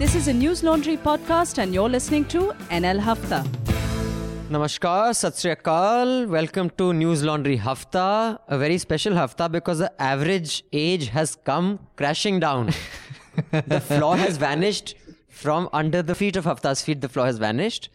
This is a News Laundry podcast, and you're listening to NL Hafta. Namaskar, Satsriyakal. Welcome to News Laundry Hafta. A very special Hafta because the average age has come crashing down. the floor has vanished from under the feet of Hafta's feet. The floor has vanished.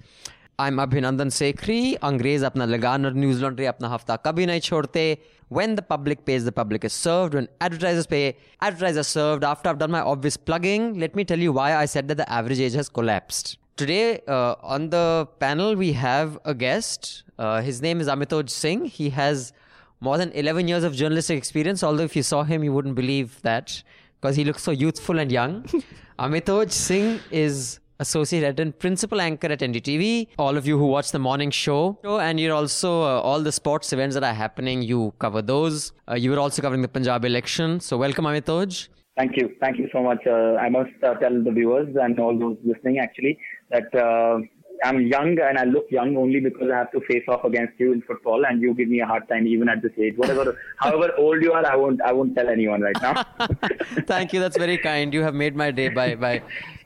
I'm Abhinandan Sekhri. अंग्रेज apna लगान aur News Laundry apna हफ्ता कभी nahi छोड़ते when the public pays the public is served. When advertisers pay advertisers served. After i've done my obvious plugging let me tell you why i said that the average age has collapsed. Today uh, on the panel we have a guest. Uh, his name is amitoj singh. He has more than 11 years of journalistic experience although if you saw him you wouldn't believe that because he looks so youthful and young. Amitoj singh is associate editor and principal anchor at NDTV. All of you who watch the morning show, and you're also uh, all the sports events that are happening. You cover those. Uh, you were also covering the Punjab election. So welcome, Amitoj. Thank you. Thank you so much. Uh, I must uh, tell the viewers and all those listening actually that uh, I'm young and I look young only because I have to face off against you in football and you give me a hard time even at this age. Whatever, however old you are, I won't, I won't tell anyone right now. Thank you. That's very kind. You have made my day by, by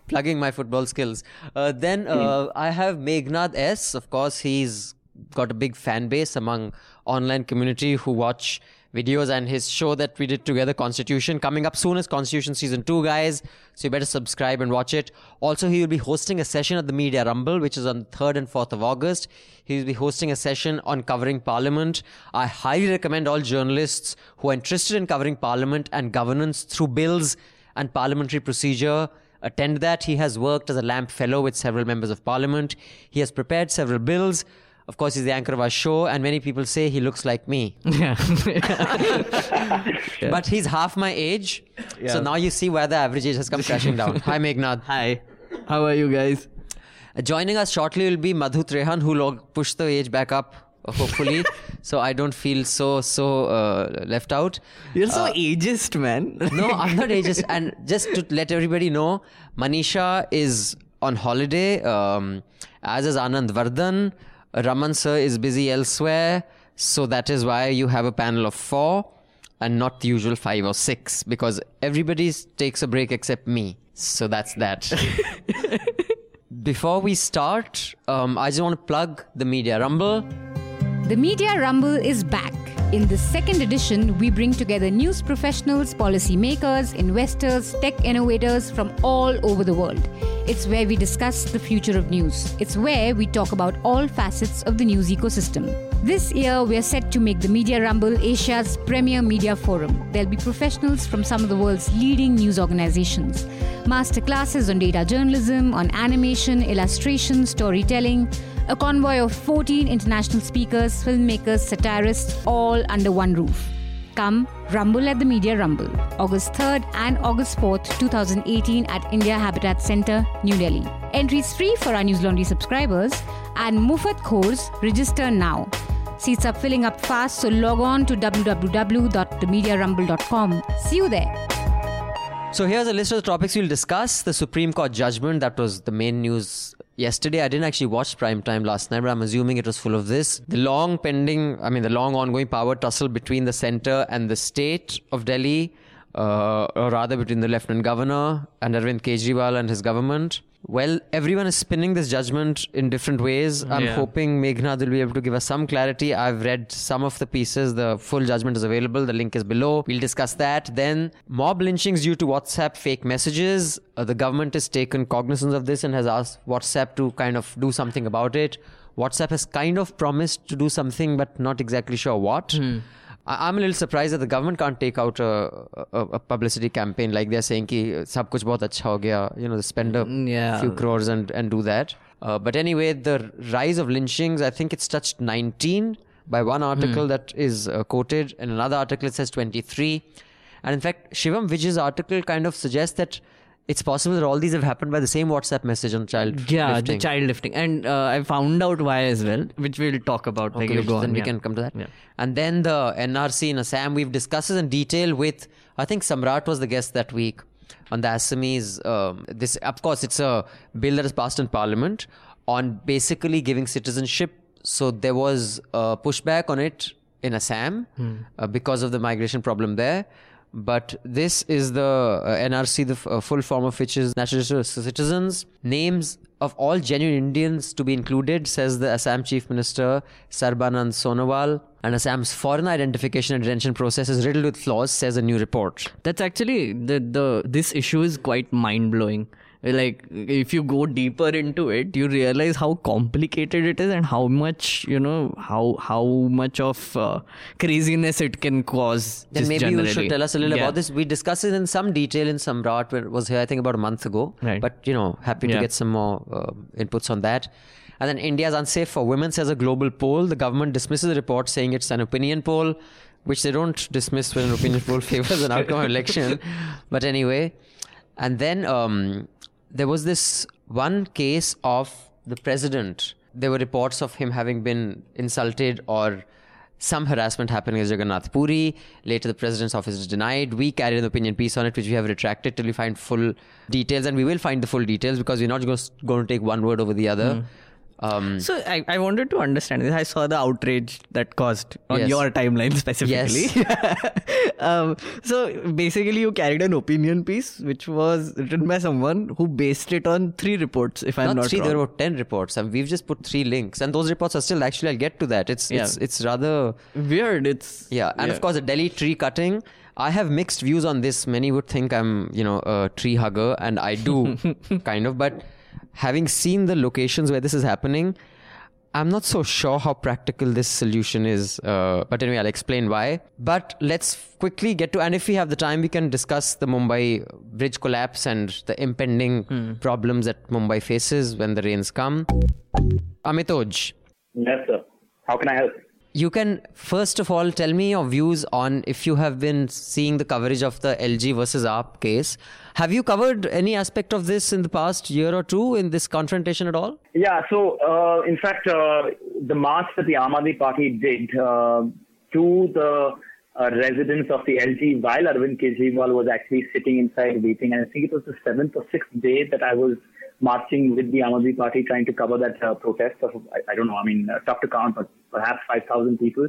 plugging my football skills. Uh, then uh, mm. I have Meghnad S. Of course, he's got a big fan base among online community who watch videos and his show that we did together, Constitution, coming up soon as Constitution Season 2, guys. So you better subscribe and watch it. Also, he will be hosting a session at the Media Rumble, which is on the 3rd and 4th of August. He will be hosting a session on covering Parliament. I highly recommend all journalists who are interested in covering Parliament and governance through bills and parliamentary procedure attend that. He has worked as a LAMP fellow with several members of parliament. He has prepared several bills. Of course, he's the anchor of our show, and many people say he looks like me. Yeah. yeah. But he's half my age. Yeah. So now you see where the average age has come crashing down. Hi, Meghnad. Hi. How are you guys? Uh, joining us shortly will be Madhu Trehan, who will push the age back up hopefully. So i don't feel so so uh, left out. You're so uh, ageist man. no i'm not ageist. And just to let everybody know manisha is on holiday um, as is anand vardhan. Raman sir is busy elsewhere. So that is why you have a panel of four and not the usual five or six because everybody takes a break except me. So that's that. Before we start um, i just want to plug the media rumble the Media Rumble is back. In this second edition, we bring together news professionals, policymakers, investors, tech innovators from all over the world. It's where we discuss the future of news. It's where we talk about all facets of the news ecosystem. This year, we are set to make the Media Rumble Asia's premier media forum. There'll be professionals from some of the world's leading news organizations. Masterclasses on data journalism, on animation, illustration, storytelling a convoy of 14 international speakers, filmmakers, satirists, all under one roof. Come Rumble at the Media Rumble, August 3rd and August 4th, 2018 at India Habitat Center, New Delhi. Entries free for our News Laundry subscribers and Mufat course register now. Seats are filling up fast, so log on to www.themediarumble.com. See you there. So here's a list of the topics we'll discuss. The Supreme Court judgment, that was the main news yesterday. I didn't actually watch prime time last night, but I'm assuming it was full of this. The long pending, I mean, the long ongoing power tussle between the center and the state of Delhi, uh, or rather between the Lieutenant Governor and Arvind Kejriwal and his government. Well, everyone is spinning this judgment in different ways. I'm yeah. hoping Meghnad will be able to give us some clarity. I've read some of the pieces. The full judgment is available. The link is below. We'll discuss that. Then, mob lynchings due to WhatsApp fake messages. Uh, the government has taken cognizance of this and has asked WhatsApp to kind of do something about it. WhatsApp has kind of promised to do something, but not exactly sure what. Hmm. I'm a little surprised that the government can't take out a, publicity campaign like they're saying ki sab kuch bahut acha ho gaya, you know, spend a mm, few crores and, and do that. Uh, but anyway, the rise of lynchings, I think it's touched 19 by one article mm. that is uh, quoted, and another article it says 23. And in fact, Shivam Vijay's article kind of suggests that it's possible that all these have happened by the same WhatsApp message on child. Yeah, lifting. the child lifting, and uh, I found out why as well, which we'll talk about. Okay, like then we can come to that. Yeah. And then the NRC in Assam, we've discussed this in detail with. I think Samrat was the guest that week on the Assamese. Um, this, of course, it's a bill that is passed in Parliament on basically giving citizenship. So there was a pushback on it in Assam hmm. uh, because of the migration problem there. But this is the uh, NRC, the f- uh, full form of which is National Citizens. Names of all genuine Indians to be included, says the Assam Chief Minister Sarbanand Sonowal. And Assam's foreign identification and detention process is riddled with flaws, says a new report. That's actually the the this issue is quite mind blowing. Like if you go deeper into it, you realize how complicated it is and how much you know how how much of uh, craziness it can cause. Then maybe you should tell us a little Yeah. about this. We discussed it in some detail in Samrat when it was here, I think about a month ago. Right. But, you know, happy to Yeah. get some more uh, inputs on that. And then India's unsafe for women says a global poll. The government dismisses the report saying it's an opinion poll, which they don't dismiss when an opinion poll favors an outcome of election. But anyway, and then um, there was this one case of the president. There were reports of him having been insulted or some harassment happening at Jagannath Puri. Later, the president's office is denied. We carried an opinion piece on it, which we have retracted till we find full details, and we will find the full details because we're not going to take one word over the other. Hmm. Um, So I, I wanted to understand this. I saw the outrage that caused on Yes. your timeline specifically. Yes. um, so basically, you carried an opinion piece which was written by someone who based it on three reports. If I'm not, not, three, wrong. there were ten reports, and we've just put three links, and those reports are still actually. I'll get to that. It's it's Yeah. it's rather Weird. It's Yeah, and of course, the Delhi tree cutting. I have mixed views on this. Many would think I'm, you know, a tree hugger, and I do, kind of. But having seen the locations where this is happening, I'm not so sure how practical this solution is. Uh, but anyway, I'll explain why. But let's quickly get to, and if we have the time, we can discuss the Mumbai bridge collapse and the impending problems that Mumbai faces when the rains come. Amitoj. Yes, sir. How can I help? You can first of all tell me your views on if you have been seeing the coverage of the LG versus AAP case. Have you covered any aspect of this in the past year or two in this confrontation at all? Yeah, so uh, in fact, uh, the march that the Aam Aadmi Party did uh, to the uh, residents of the LG while Arvind Kejriwal was actually sitting inside waiting, and I think it was the seventh or sixth day that I was marching with the Aam Aadmi Party trying to cover that uh, protest of, I, I don't know, I mean, uh, tough to count, but perhaps 5,000 people.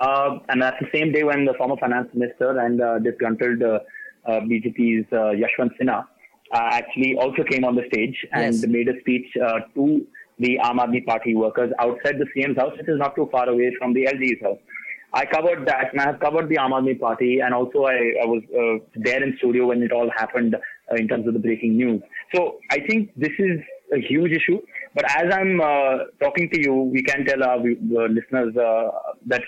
Uh, and that's the same day when the former finance minister and uh, disgruntled uh, uh, BJP's uh, Yashwant Sinha uh, actually also came on the stage and Yes. made a speech uh, to the Aam Aadmi Party workers outside the CM's house, which is not too far away from the LG's house. I covered that, and I have covered the Aam Aadmi Party, and also I, I was uh, there in studio when it all happened in terms of the breaking news. So I think this is a huge issue. But as I'm uh, talking to you, we can tell our vi- uh, listeners uh, that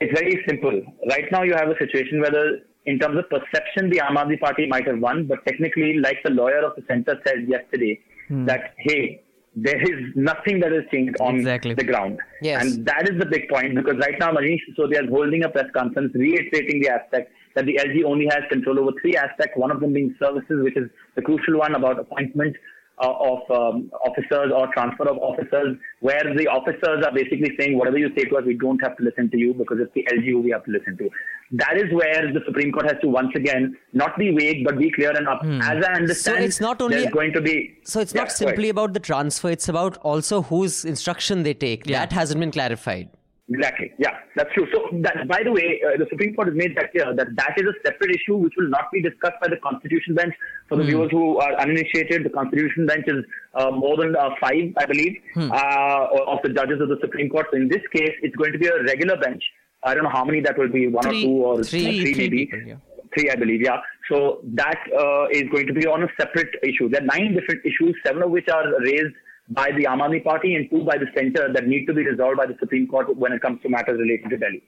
it's very simple. Right now, you have a situation where, the, in terms of perception, the Aam Aadmi Party might have won, but technically, like the lawyer of the centre said yesterday, that hey, there is nothing that has changed on Exactly. the ground. Yes. And that is the big point because right now Manish Sisodia is holding a press conference reiterating the aspect that the LG only has control over three aspects, one of them being services, which is the crucial one about appointment uh, of um, officers or transfer of officers, where the officers are basically saying, whatever you say to us, we don't have to listen to you because it's the LG who we have to listen to. That is where the Supreme Court has to once again not be vague but be clear and up. As I understand, so it's not only- going to be. So it's Yeah, not simply about the transfer, it's about also whose instruction they take. Yeah. That hasn't been clarified. Exactly. Yeah, that's true. So, that, by the way, uh, the Supreme Court has made that clear that that is a separate issue which will not be discussed by the Constitution Bench. For the viewers who are uninitiated, the Constitution Bench is uh, more than uh, five, I believe, uh, of the judges of the Supreme Court. So, in this case, it's going to be a regular bench. I don't know how many that will be, one Three- or two or three- three, three maybe. people, yeah. Three, I believe, yeah. So that uh, is going to be on a separate issue. There are nine different issues, seven of which are raised by the Aam Aadmi Party and two by the centre that need to be resolved by the Supreme Court when it comes to matters related to Delhi.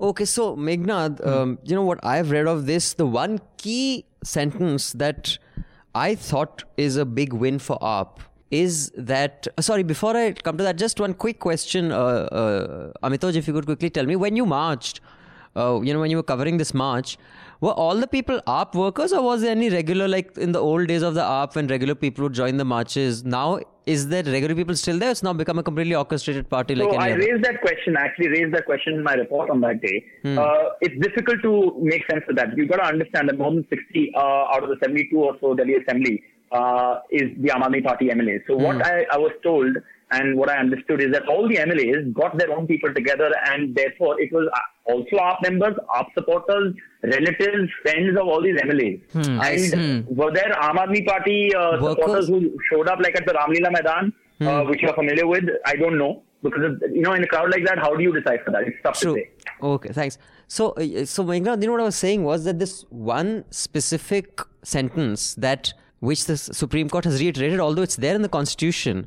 Okay, so Meghnad, um, you know what I've read of this? The one key sentence that I thought is a big win for AAP is that. uh, Sorry, before I come to that, just one quick question, uh, uh, Amitoj, if you could quickly tell me when you marched, uh, you know, when you were covering this march, were all the people AAP workers or was there any regular, like in the old days of the AAP when regular people would join the marches? Now, is there regular people still there? It's now become a completely orchestrated party like So any I other. raised that question, actually raised that question in my report on that day. Hmm. Uh, it's difficult to make sense of that. You've got to understand that more than 60 uh, out of the 72 or so Delhi Assembly uh, is the Aam Aadmi Party MLA. So Hmm. what I, I was told and what I understood is that all the MLAs got their own people together, and therefore it was uh, also AAP members, AAP supporters, relatives, friends of all these MLAs. And were there Aam Aadmi Party uh, supporters who showed up like at the Ramlila Maidan, uh, which you're familiar with? I don't know. Because, you know, in a crowd like that, how do you decide for that? It's tough to say. Okay, thanks. So, uh, so you know what I was saying was that this one specific sentence that which the Supreme Court has reiterated, although it's there in the Constitution,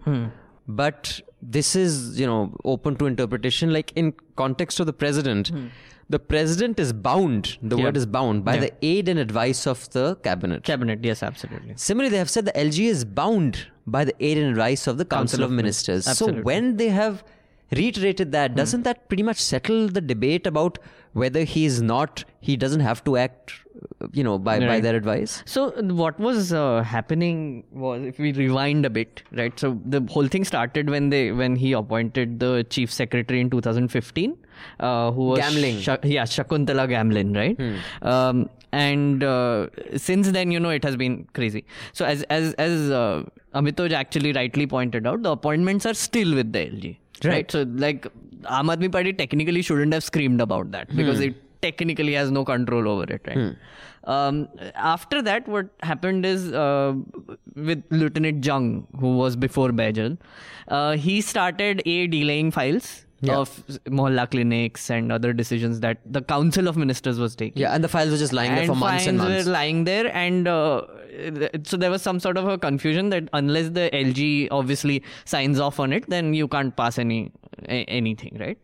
but this is you know open to interpretation. Like in context of the president, hmm. the president is bound. The Yeah. word is bound by Yeah. the aid and advice of the cabinet. Cabinet, yes, absolutely. Similarly, they have said the LG is bound by the aid and advice of the Council, Council of Ministers. Ministers. So when they have reiterated that, doesn't that pretty much settle the debate about whether he is not, he doesn't have to act, you know, by, by their advice? So what was uh, happening was, if we rewind a bit, right? So the whole thing started when they when he appointed the chief secretary in 2015, uh, who was Gamlin Sha- yeah, Shakuntala Gamlin, right? Um, and uh, since then, you know, it has been crazy. So as as as uh, Amitoj actually rightly pointed out, the appointments are still with the LG, right? So like Aam Aadmi Party technically shouldn't have screamed about that because it technically has no control over it, right? Um, after that, what happened is uh, with Lieutenant Jung, who was before Baijal, uh, he started a delaying files of mohalla clinics and other decisions that the Council of Ministers was taking. Yeah, and the files were just lying there for months and months. were lying there, and uh, so there was some sort of a confusion that unless the LG obviously signs off on it, then you can't pass any a- anything, right?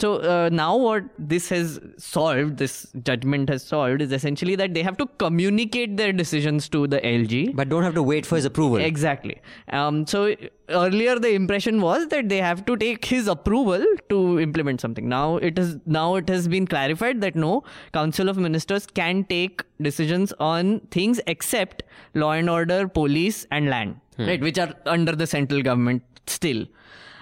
So uh, now what this has solved, this judgment has solved, is essentially that they have to communicate their decisions to the LG. But don't have to wait for his approval. Exactly. Um, so earlier the impression was that they have to take his approval to implement something. Now it is now it has been clarified that no Council of Ministers can take decisions on things except law and order, police, and land, right, which are under the central government still.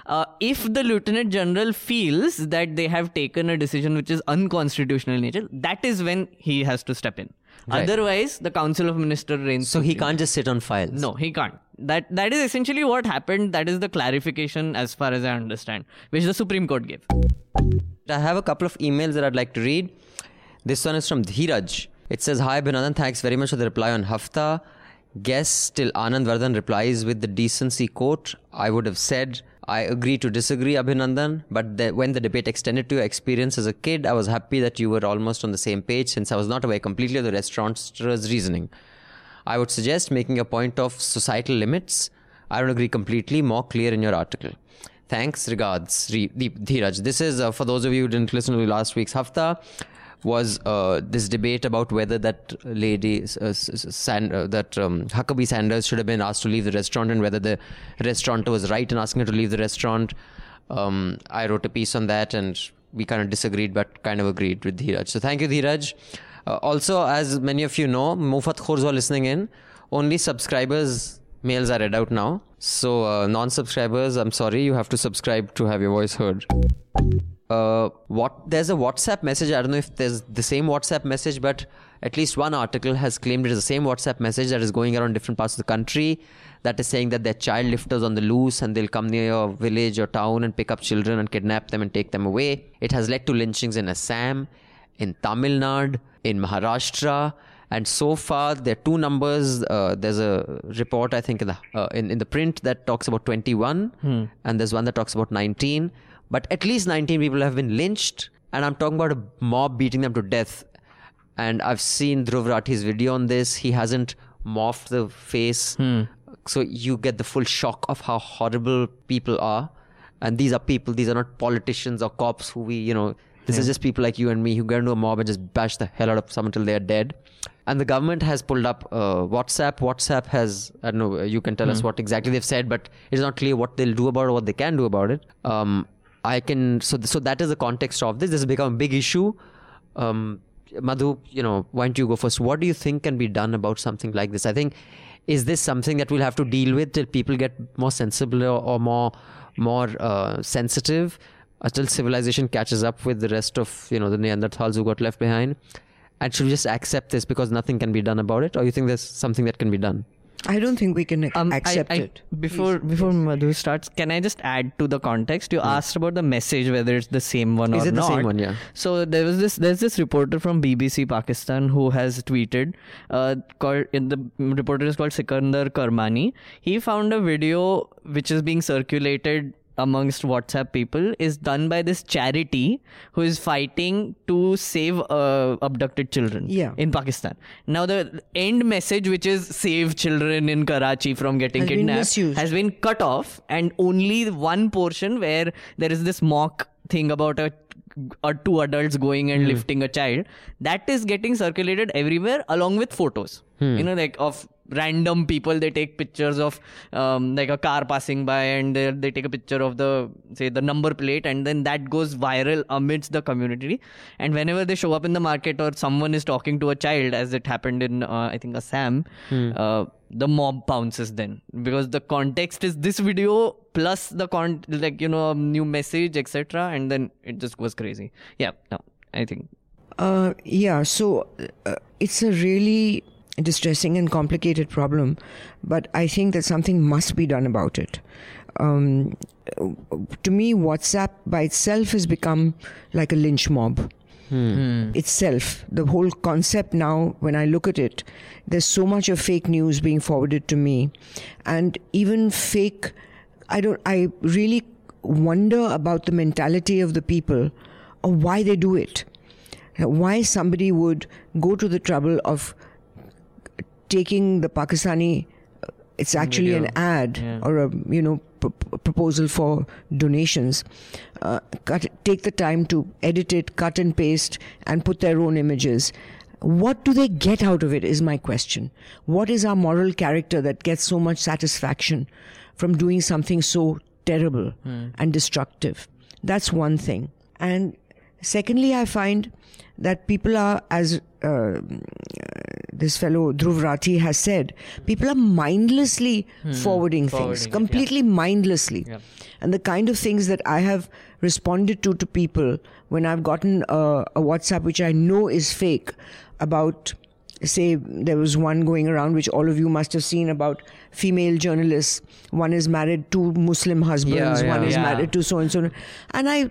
Uh, if the lieutenant general feels that they have taken a decision which is unconstitutional in nature, that is when he has to step in. Right. Otherwise, the Council of Ministers reigns. So he can't just sit on files. No, he can't. That that is essentially what happened. That is the clarification, as far as I understand, which the Supreme Court gave. I have a couple of emails that I'd like to read. This one is from Dheeraj. It says, Hi Abhinandan, thanks very much for the reply on Hafta. Guess till Anand Vardhan replies with the decency quote. I would have said, I agree to disagree, Abhinandan, but the, when the debate extended to your experience as a kid, I was happy that you were almost on the same page since I was not aware completely of the restaurant's reasoning. I would suggest making a point of societal limits. I don't agree completely, more clear in your article. Thanks, regards, Re- Deep Dheeraj. This is, uh, for those of you who didn't listen to last week's Hafta, was uh, this debate about whether that lady, uh, S- S- uh, that um, Huckabee Sanders should have been asked to leave the restaurant and whether the restaurateur was right in asking her to leave the restaurant. Um, I wrote a piece on that and we kind of disagreed but kind of agreed with Dheeraj. So thank you, Dheeraj. Uh, also, as many of you know, Mufat Khors are listening in, only subscribers' mails are read out now. So, uh, non subscribers, I'm sorry, you have to subscribe to have your voice heard. Uh, what there's a WhatsApp message. I don't know if there's the same WhatsApp message, but at least one article has claimed it is the same WhatsApp message that is going around different parts of the country. That is saying that there are child lifters on the loose and they'll come near your village or town and pick up children and kidnap them and take them away. It has led to lynchings in Assam, in Tamil Nadu, in Maharashtra. And so far, there are two numbers. Uh, there's a report, I think, in the uh, in, in the print that talks about 21, and there's one that talks about 19. But at least 19 people have been lynched, and I'm talking about a mob beating them to death. And I've seen Dhruv Rathee's video on this. He hasn't morphed the face, so you get the full shock of how horrible people are. And these are people; these are not politicians or cops who we, you know, this is just people like you and me who get into a mob and just bash the hell out of someone till they're dead. And the government has pulled up uh, WhatsApp. WhatsApp has, I don't know, you can tell us what exactly they've said, but it's not clear what they'll do about it or what they can do about it. Um, I can, so, so that is the context of this. This has become a big issue. Um, Madhu, you know, why don't you go first? What do you think can be done about something like this? I think, is this something that we'll have to deal with till people get more sensible or, or more, more uh, sensitive? until civilization catches up with the rest of you know the Neanderthals who got left behind? And should we just accept this because nothing can be done about it, or you think there's something that can be done? I don't think we can Um, accept I- it. Before before Madhu starts, can I just add to the context? You asked about the message, whether it's the same one Is or it the same one? Yeah. So there was this there's this reporter from BBC Pakistan who has tweeted uh, called in the reporter is called Secunder Kermani. He found a video which is being circulated amongst WhatsApp people is done by this charity who is fighting to save uh, abducted children Yeah. in Pakistan. Now the end message which is save children in Karachi from getting Has kidnapped misused. has been cut off and only one portion where there is this mock thing about a or two adults going and lifting a child that is getting circulated everywhere along with photos you know like of random people they take pictures of um, like a car passing by and they, they take a picture of the say the number plate and then that goes viral amidst the community. And whenever they show up in the market or someone is talking to a child as it happened in uh, i think assam uh, the mob pounces then. Because the context is this video plus the con like you know a new message etc and then it just goes crazy. Yeah no i think. Uh, yeah, so uh, it's a really distressing and complicated problem, but I think that something must be done about it. Um, to me, WhatsApp by itself has become like a lynch mob. Itself, the whole concept now, when I look at it, there's so much of fake news being forwarded to me, and even fake. I don't. I really wonder about the mentality of the people, or why they do it why somebody would go to the trouble of taking the Pakistani. It's actually an ad or a you know proposal for donations. Uh, cut, take the time to edit it, cut and paste, and put their own images. What do they get out of it? Is my question. What is our moral character that gets so much satisfaction from doing something so terrible and destructive? That's one thing. And secondly, I find that people are, as uh, this fellow Dhruv Rathee has said, people are mindlessly forwarding, things, completely mindlessly. And the kind of things that I have responded to to people when I've gotten a, a WhatsApp which I know is fake about say there was one going around which all of you must have seen about female journalists. One is married to muslim husbands Yeah, one is Yeah. married to so and so. And i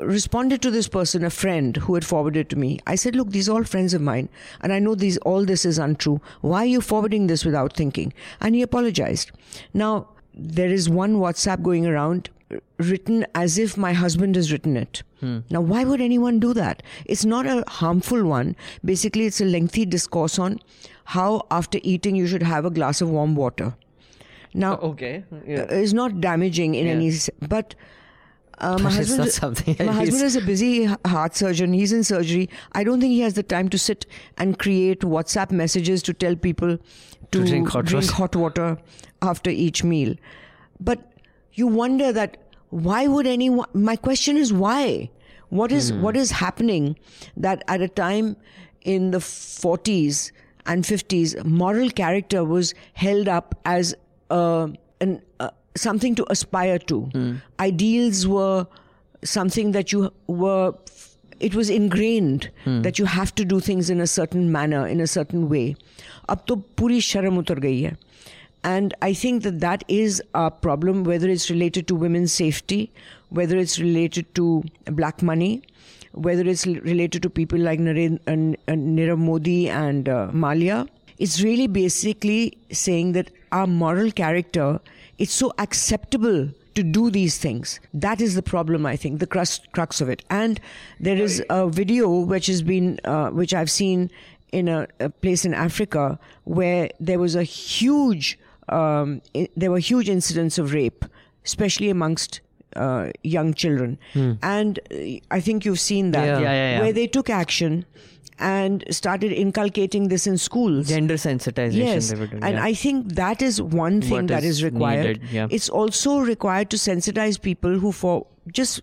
responded to this person a friend who had forwarded to me. I said look these are all friends of mine and i know these all this is untrue. Why are you forwarding this without thinking? And he apologized. Now there is one whatsapp going around written as if my husband has written it. Now why would anyone do that? It's not a harmful one. Basically it's a lengthy discourse on how after eating you should have a glass of warm water. Now okay. Yeah. uh, is not damaging in any but uh, my husband, not something my husband is a busy heart surgeon. He's in surgery. I don't think he has the time to sit and create WhatsApp messages to tell people to, drink hot water. hot water after each meal. But you wonder that why would anyone? My question is why? What is Hmm. what is happening that at a time in the 40s and 50s, moral character was held up as uh, an, uh, something to aspire to. Mm. Ideals were something that you were, it was ingrained mm. that you have to do things in a certain manner, in a certain way. To hai. And I think that that is a problem, whether it's related to women's safety, whether it's related to black money, whether it's related to people like Narendra uh, uh, Nirav Modi and uh, Mallya. It's really basically saying that our moral character it's so acceptable to do these things. That is the problem, I think, the crux, crux of it. And there is a video which has been, uh, which I've seen in a, a place in Africa where there was a huge, um, i- there were huge incidents of rape, especially amongst uh, young children. And uh, I think you've seen that, Yeah. Yeah, yeah, yeah. where they took action and started inculcating this in schools. gender sensitization Yes, they were doing, and yeah. I think that is one thing What that is is required. needed, yeah. It's also required to sensitize people who, for just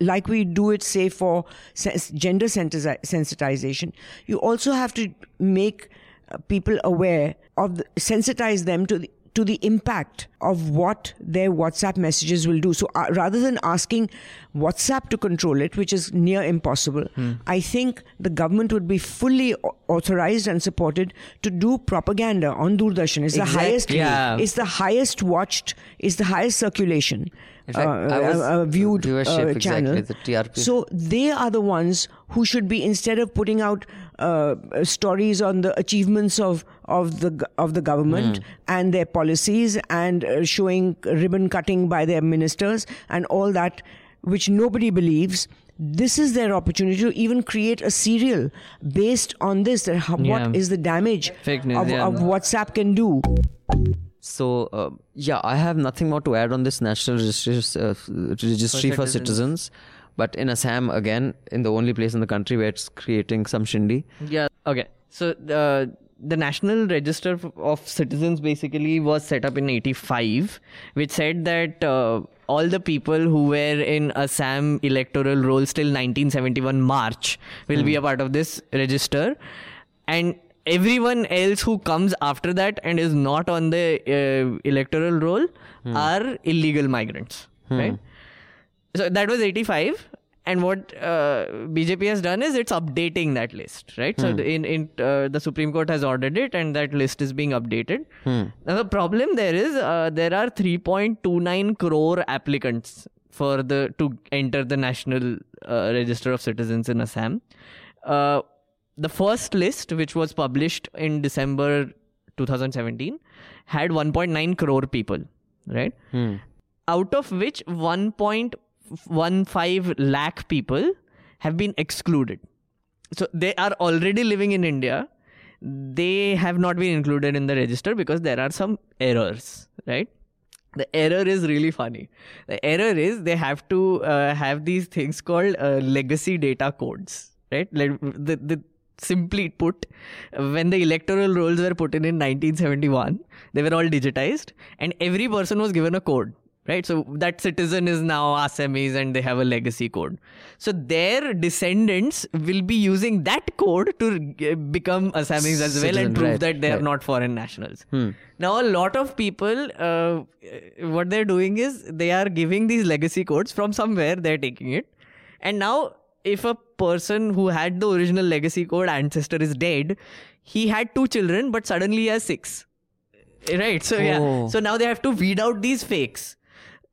like we do it, say for gender sensitization, you also have to make uh, people aware of the, sensitize them to the, to the impact of what their WhatsApp messages will do. So uh, rather than asking WhatsApp to control it, which is near impossible, I think the government would be fully authorized and supported to do propaganda on Doordarshan. It's the highest, Yeah. it's the highest watched, it's the highest circulation. Fact, uh, uh, uh, viewed viewership, uh, exactly, channel. the TRP. So they are the ones who should be instead of putting out uh, stories on the achievements of of the of the government and their policies and uh, showing ribbon cutting by their ministers and all that which nobody believes this is their opportunity to even create a serial based on this that how, Yeah. what is the damage Fake news, of, yeah. of whatsapp can do So uh, yeah, I have nothing more to add on this national registry, uh, registry for, citizens. citizens. But in Assam, again, in the only place in the country where it's creating some shindy. Yeah. Okay. So uh, the National Register of Citizens basically was set up in 85, which said that uh, all the people who were in Assam electoral rolls till 1971 March will be a part of this register. And everyone else who comes after that and is not on the uh, electoral roll are illegal migrants. Right? so that was 85 and what uh, bjp has done is it's updating that list right? So the- in in uh, the supreme court has ordered it and that list is being updated. Now the problem there is uh, there are 3.29 crore applicants for the to enter the national uh, register of citizens in assam. Uh, the first list which was published in december 2017 had 1.9 crore people right? Out of which 1.15 lakh people have been excluded. So they are already living in India. They have not been included in the register because there are some errors, right? The error is really funny. The error is they have to uh, have these things called uh, legacy data codes, right? Like the, the simply put, when the electoral rolls were put in in 1971, they were all digitized, and every person was given a code. Right, so that citizen is now Assamese and they have a legacy code. So their descendants will be using that code to become Assamese as well and prove right, that they are right. not foreign nationals. Now, a lot of people, uh, what they're doing is they are giving these legacy codes from somewhere, they're taking it. And now, if a person who had the original legacy code ancestor is dead, he had two children, but suddenly he has six. Right. So, yeah. Oh. So now they have to weed out these fakes.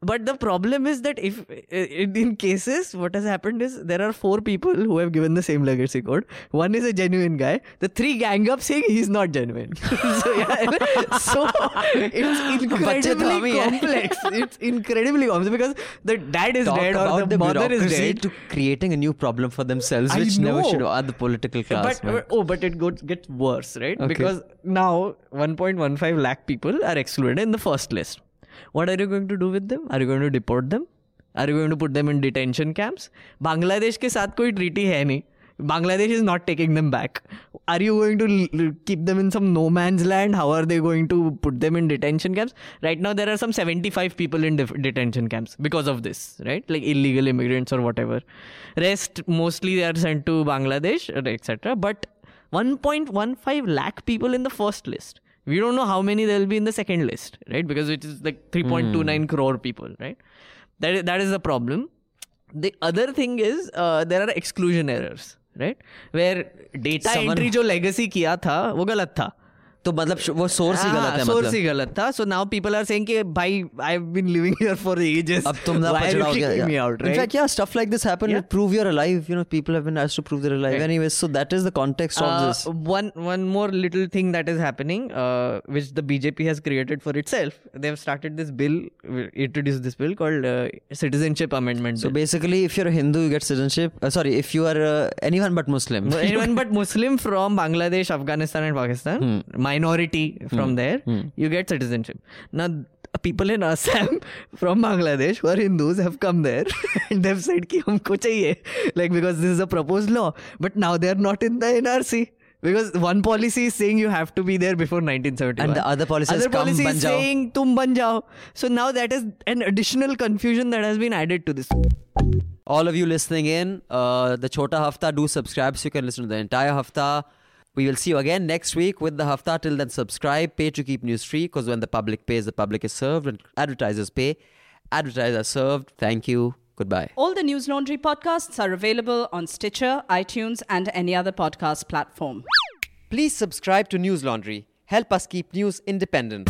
But the problem is that if in cases what has happened is there are four people who have given the same legacy code. One is a genuine guy. The three gang up saying he's not genuine. so yeah, so it's incredibly eh? complex. it's incredibly complex because the dad is Talk dead or the, the, mother is dead. to creating a new problem for themselves, I which never should are the political class. but oh, but it goes gets worse, right? Okay. Because now 1.15 lakh people are excluded in the first list. What are you going to do with them? Are you going to deport them? Are you going to put them in detention camps? Bangladesh के साथ कोई treaty है नहीं. Bangladesh is not taking them back. Are you going to l- l- keep them in some no man's land? How are they going to put them in detention camps? Right now, there are some 75 people in def- detention camps because of this, right? Like illegal immigrants or whatever. Rest, mostly they are sent to Bangladesh, etc. But 1.15 lakh people in the first list. We don't know how many there will be in the second list, right? Because it is like 3.29 crore people, right? That is, that is the problem. The other thing is uh, there are exclusion errors, right? Where data Someone- entry जो legacy किया था वो गलत था तो मतलब वो source ही गलत है मतलब। सोर्स ही गलत था। So now people are saying कि भाई I have been living here for ages अब तुम ना पछड़ाओगे me out right in fact या stuff like this happened to prove you alive you know people have been asked to prove their alive anyways so that is the context of this one one more little thing that is happening which the BJP has created for itself they have started this bill introduce this bill called citizenship amendment so basically if you are Hindu you get citizenship sorry if you are anyone but Muslim anyone but Muslim from Bangladesh Afghanistan and Pakistan minority from mm. there, mm. you get citizenship. Now, people in Assam from Bangladesh who are Hindus have come there and they've said ki humko like because this is a proposed law but now they're not in the NRC because one policy is saying you have to be there before 1971 and the other policy other is saying tum ban jao so now that is an additional confusion that has been added to this. All of you listening in uh, the chota hafta do subscribe so you can listen to the entire hafta. We will see you again next week with the Hafta. Till then, subscribe, pay to keep news free because when the public pays, the public is served. When advertisers pay, advertisers are served. Thank you. Goodbye. All the News Laundry podcasts are available on Stitcher, iTunes, and any other podcast platform. Please subscribe to News Laundry. Help us keep news independent.